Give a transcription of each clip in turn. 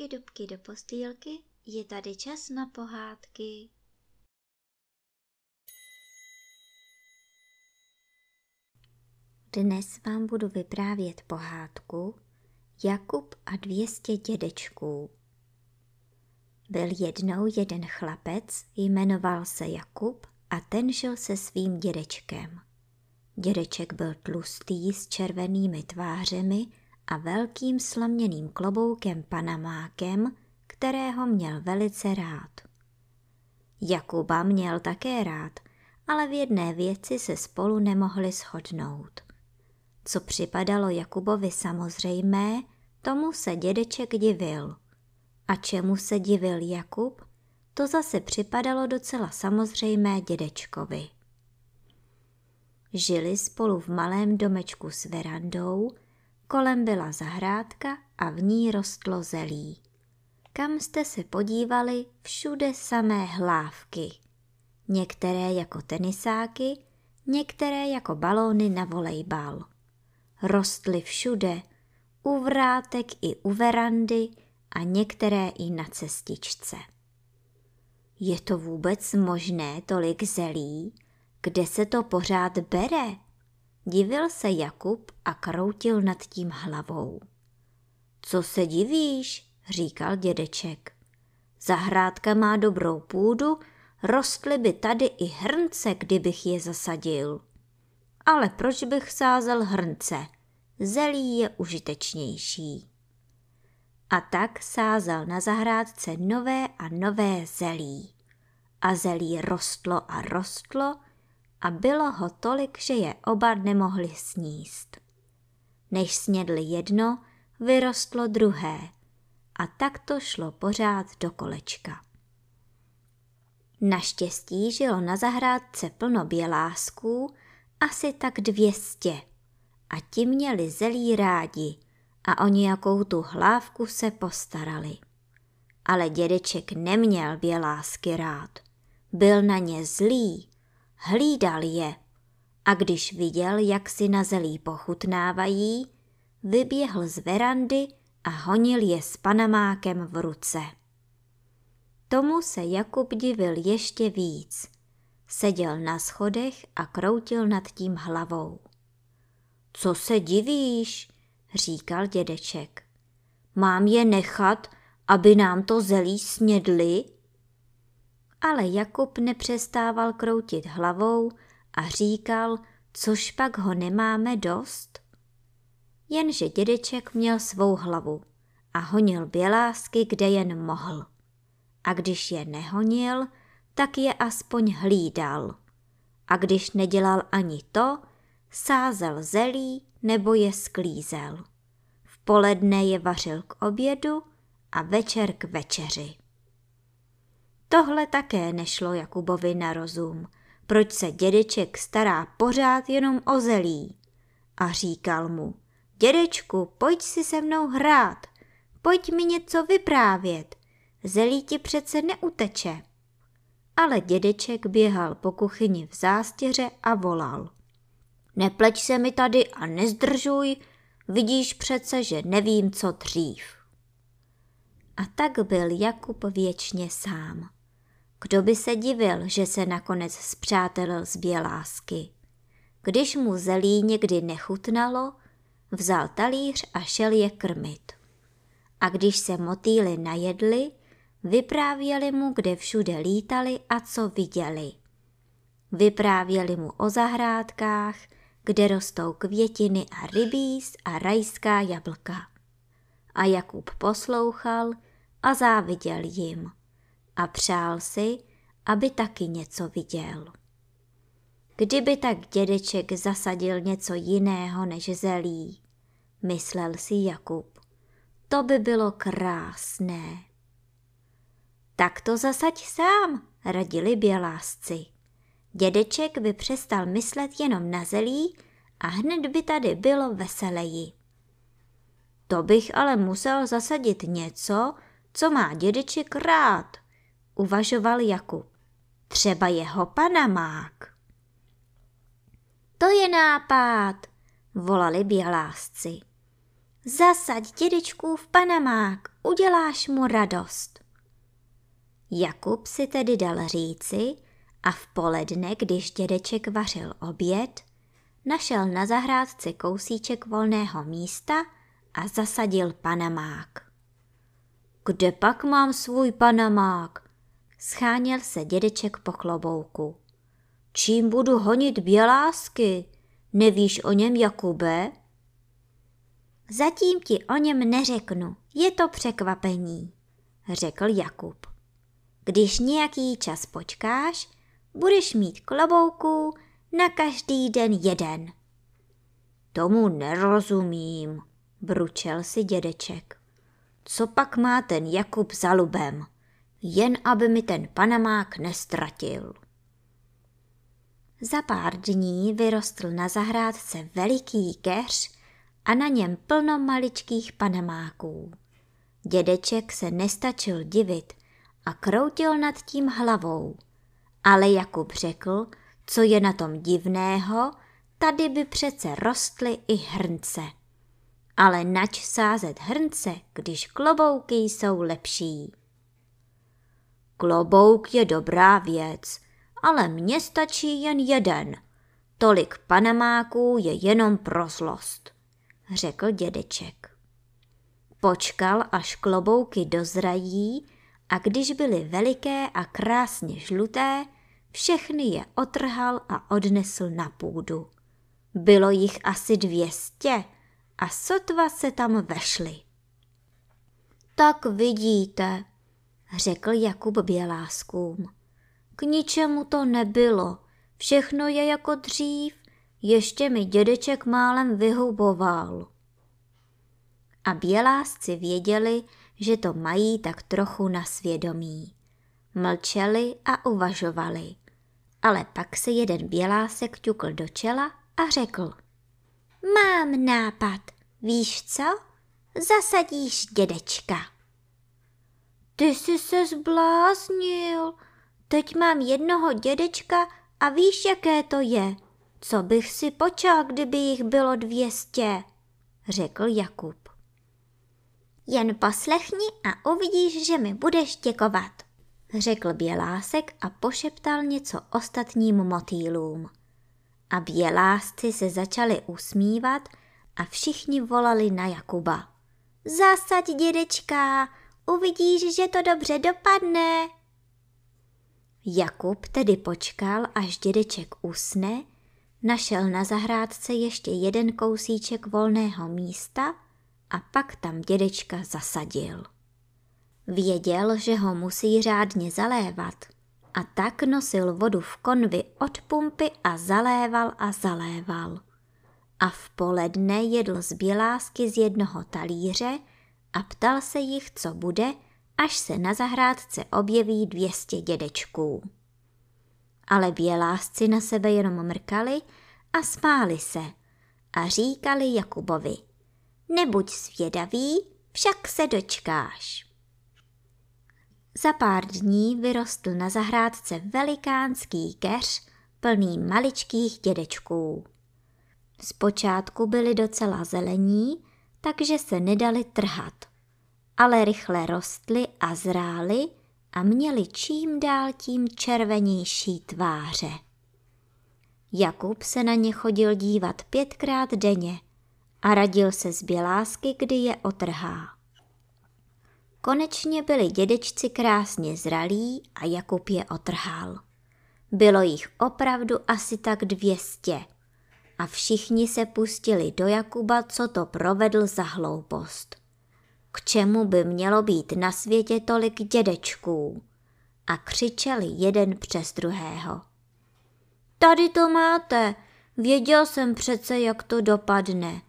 dubky, dubky do postýlky, je tady čas na pohádky. Dnes vám budu vyprávět pohádku Jakub a dvěstě dědečků. Byl jednou jeden chlapec, jmenoval se Jakub a ten žil se svým dědečkem. Dědeček byl tlustý s červenými tvářemi a velkým slaměným kloboukem panamákem, kterého měl velice rád. Jakuba měl také rád, ale v jedné věci se spolu nemohli shodnout. Co připadalo Jakubovi samozřejmé, tomu se dědeček divil. A čemu se divil Jakub, to zase připadalo docela samozřejmé dědečkovi. Žili spolu v malém domečku s verandou, kolem byla zahrádka a v ní rostlo zelí. Kam jste se podívali, všude samé hlávky. Některé jako tenisáky, některé jako balóny na volejbal. Rostly všude, u vrátek i u verandy a některé i na cestičce. Je to vůbec možné tolik zelí? Kde se to pořád bere? Divil se Jakub a kroutil nad tím hlavou. Co se divíš? říkal dědeček. Zahrádka má dobrou půdu, rostly by tady i hrnce, kdybych je zasadil. Ale proč bych sázel hrnce? Zelí je užitečnější. A tak sázel na zahrádce nové a nové zelí. A zelí rostlo a rostlo a bylo ho tolik, že je oba nemohli sníst. Než snědli jedno, vyrostlo druhé a tak to šlo pořád do kolečka. Naštěstí žilo na zahrádce plno bělásků, asi tak dvěstě. A ti měli zelí rádi a o nějakou tu hlávku se postarali. Ale dědeček neměl bělásky rád. Byl na ně zlý, hlídal je a když viděl, jak si na zelí pochutnávají, vyběhl z verandy a honil je s panamákem v ruce. Tomu se Jakub divil ještě víc. Seděl na schodech a kroutil nad tím hlavou. Co se divíš? říkal dědeček. Mám je nechat, aby nám to zelí snědli? Ale Jakub nepřestával kroutit hlavou a říkal, což pak ho nemáme dost? jenže dědeček měl svou hlavu a honil bělásky, kde jen mohl. A když je nehonil, tak je aspoň hlídal. A když nedělal ani to, sázel zelí nebo je sklízel. V poledne je vařil k obědu a večer k večeři. Tohle také nešlo Jakubovi na rozum, proč se dědeček stará pořád jenom o zelí. A říkal mu, Dědečku, pojď si se mnou hrát, pojď mi něco vyprávět, zelí ti přece neuteče. Ale dědeček běhal po kuchyni v zástěře a volal. Nepleč se mi tady a nezdržuj, vidíš přece, že nevím, co dřív. A tak byl Jakub věčně sám. Kdo by se divil, že se nakonec zpřátelil z bělásky. Když mu zelí někdy nechutnalo, vzal talíř a šel je krmit. A když se motýly najedli, vyprávěli mu, kde všude lítali a co viděli. Vyprávěli mu o zahrádkách, kde rostou květiny a rybíz a rajská jablka. A Jakub poslouchal a záviděl jim a přál si, aby taky něco viděl. Kdyby tak dědeček zasadil něco jiného než zelí, myslel si Jakub. To by bylo krásné. Tak to zasaď sám, radili bělásci. Dědeček by přestal myslet jenom na zelí a hned by tady bylo veseleji. To bych ale musel zasadit něco, co má dědeček rád, uvažoval Jakub. Třeba jeho panamák. To je nápad, volali bělásci. Zasaď dědečkův panamák, uděláš mu radost. Jakub si tedy dal říci a v poledne, když dědeček vařil oběd, našel na zahrádce kousíček volného místa a zasadil panamák. Kde pak mám svůj panamák? Scháněl se dědeček po klobouku. Čím budu honit bělásky? Nevíš o něm, Jakube? Zatím ti o něm neřeknu, je to překvapení, řekl Jakub. Když nějaký čas počkáš, budeš mít klobouku na každý den jeden. Tomu nerozumím, bručel si dědeček. Co pak má ten Jakub za lubem? Jen aby mi ten panamák nestratil. Za pár dní vyrostl na zahrádce veliký keř a na něm plno maličkých panamáků. Dědeček se nestačil divit a kroutil nad tím hlavou. Ale Jakub řekl, co je na tom divného, tady by přece rostly i hrnce. Ale nač sázet hrnce, když klobouky jsou lepší. Klobouk je dobrá věc, ale mně stačí jen jeden. Tolik panamáků je jenom pro zlost, řekl dědeček. Počkal, až klobouky dozrají a když byly veliké a krásně žluté, všechny je otrhal a odnesl na půdu. Bylo jich asi dvěstě a sotva se tam vešly. Tak vidíte, řekl Jakub Běláskům. K ničemu to nebylo, všechno je jako dřív, ještě mi dědeček málem vyhuboval. A bělásci věděli, že to mají tak trochu na svědomí. Mlčeli a uvažovali. Ale pak se jeden bělásek ťukl do čela a řekl. Mám nápad, víš co? Zasadíš dědečka. Ty jsi se zbláznil. Teď mám jednoho dědečka a víš, jaké to je. Co bych si počal, kdyby jich bylo dvěstě, řekl Jakub. Jen poslechni a uvidíš, že mi budeš děkovat, řekl Bělásek a pošeptal něco ostatním motýlům. A bělásci se začali usmívat a všichni volali na Jakuba. Zasaď, dědečka, uvidíš, že to dobře dopadne. Jakub tedy počkal, až dědeček usne, našel na zahrádce ještě jeden kousíček volného místa a pak tam dědečka zasadil. Věděl, že ho musí řádně zalévat a tak nosil vodu v konvi od pumpy a zaléval a zaléval. A v poledne jedl z bělásky z jednoho talíře a ptal se jich, co bude, až se na zahrádce objeví dvěstě dědečků. Ale bělásci na sebe jenom mrkali a smáli se a říkali Jakubovi, nebuď svědavý, však se dočkáš. Za pár dní vyrostl na zahrádce velikánský keř plný maličkých dědečků. Zpočátku byli docela zelení, takže se nedali trhat, ale rychle rostly a zrály a měli čím dál tím červenější tváře. Jakub se na ně chodil dívat pětkrát denně a radil se z bělásky, kdy je otrhá. Konečně byli dědečci krásně zralí a Jakub je otrhal. Bylo jich opravdu asi tak dvěstě a všichni se pustili do Jakuba, co to provedl za hloupost. K čemu by mělo být na světě tolik dědečků? A křičeli jeden přes druhého. Tady to máte, věděl jsem přece, jak to dopadne.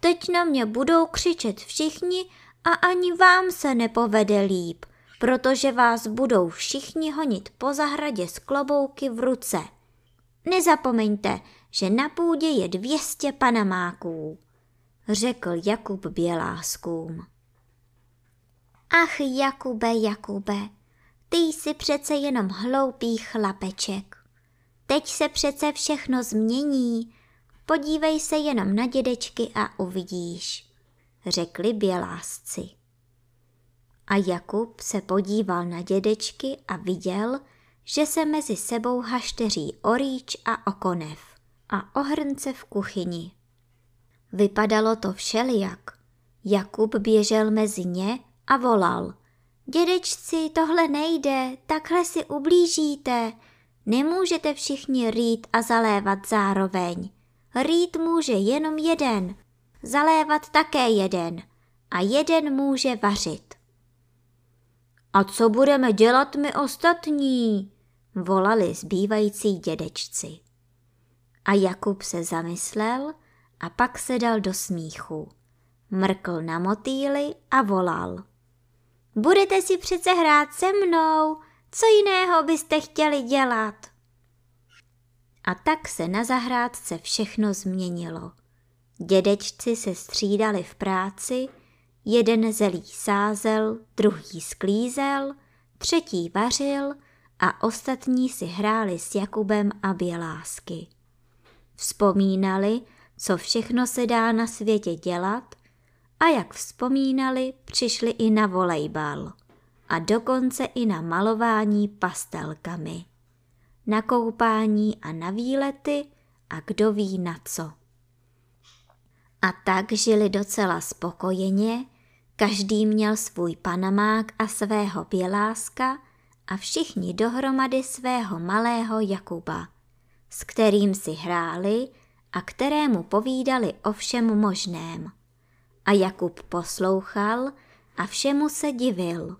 Teď na mě budou křičet všichni a ani vám se nepovede líp, protože vás budou všichni honit po zahradě s klobouky v ruce. Nezapomeňte, že na půdě je dvěstě panamáků, řekl Jakub Běláskům. Ach, Jakube, Jakube, ty jsi přece jenom hloupý chlapeček. Teď se přece všechno změní. Podívej se jenom na dědečky a uvidíš. řekli bělásci. A Jakub se podíval na dědečky a viděl, že se mezi sebou hašteří oríč a okonev a ohrnce v kuchyni. Vypadalo to všelijak. Jakub běžel mezi ně a volal. Dědečci, tohle nejde, takhle si ublížíte. Nemůžete všichni rýt a zalévat zároveň. Rýt může jenom jeden, zalévat také jeden a jeden může vařit. A co budeme dělat my ostatní? volali zbývající dědečci. A Jakub se zamyslel a pak se dal do smíchu. Mrkl na motýly a volal. Budete si přece hrát se mnou, co jiného byste chtěli dělat? A tak se na zahrádce všechno změnilo. Dědečci se střídali v práci, jeden zelí sázel, druhý sklízel, třetí vařil a ostatní si hráli s Jakubem a Bělásky. Vzpomínali, co všechno se dá na světě dělat a jak vzpomínali, přišli i na volejbal a dokonce i na malování pastelkami, na koupání a na výlety a kdo ví na co. A tak žili docela spokojeně, každý měl svůj panamák a svého běláska a všichni dohromady svého malého Jakuba, s kterým si hráli a kterému povídali o všem možném. A Jakub poslouchal a všemu se divil,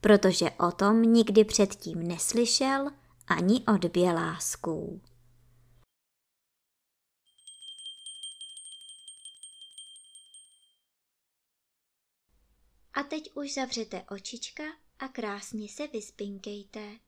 protože o tom nikdy předtím neslyšel ani od bělásků. A teď už zavřete očička a krásně se vyspinkejte.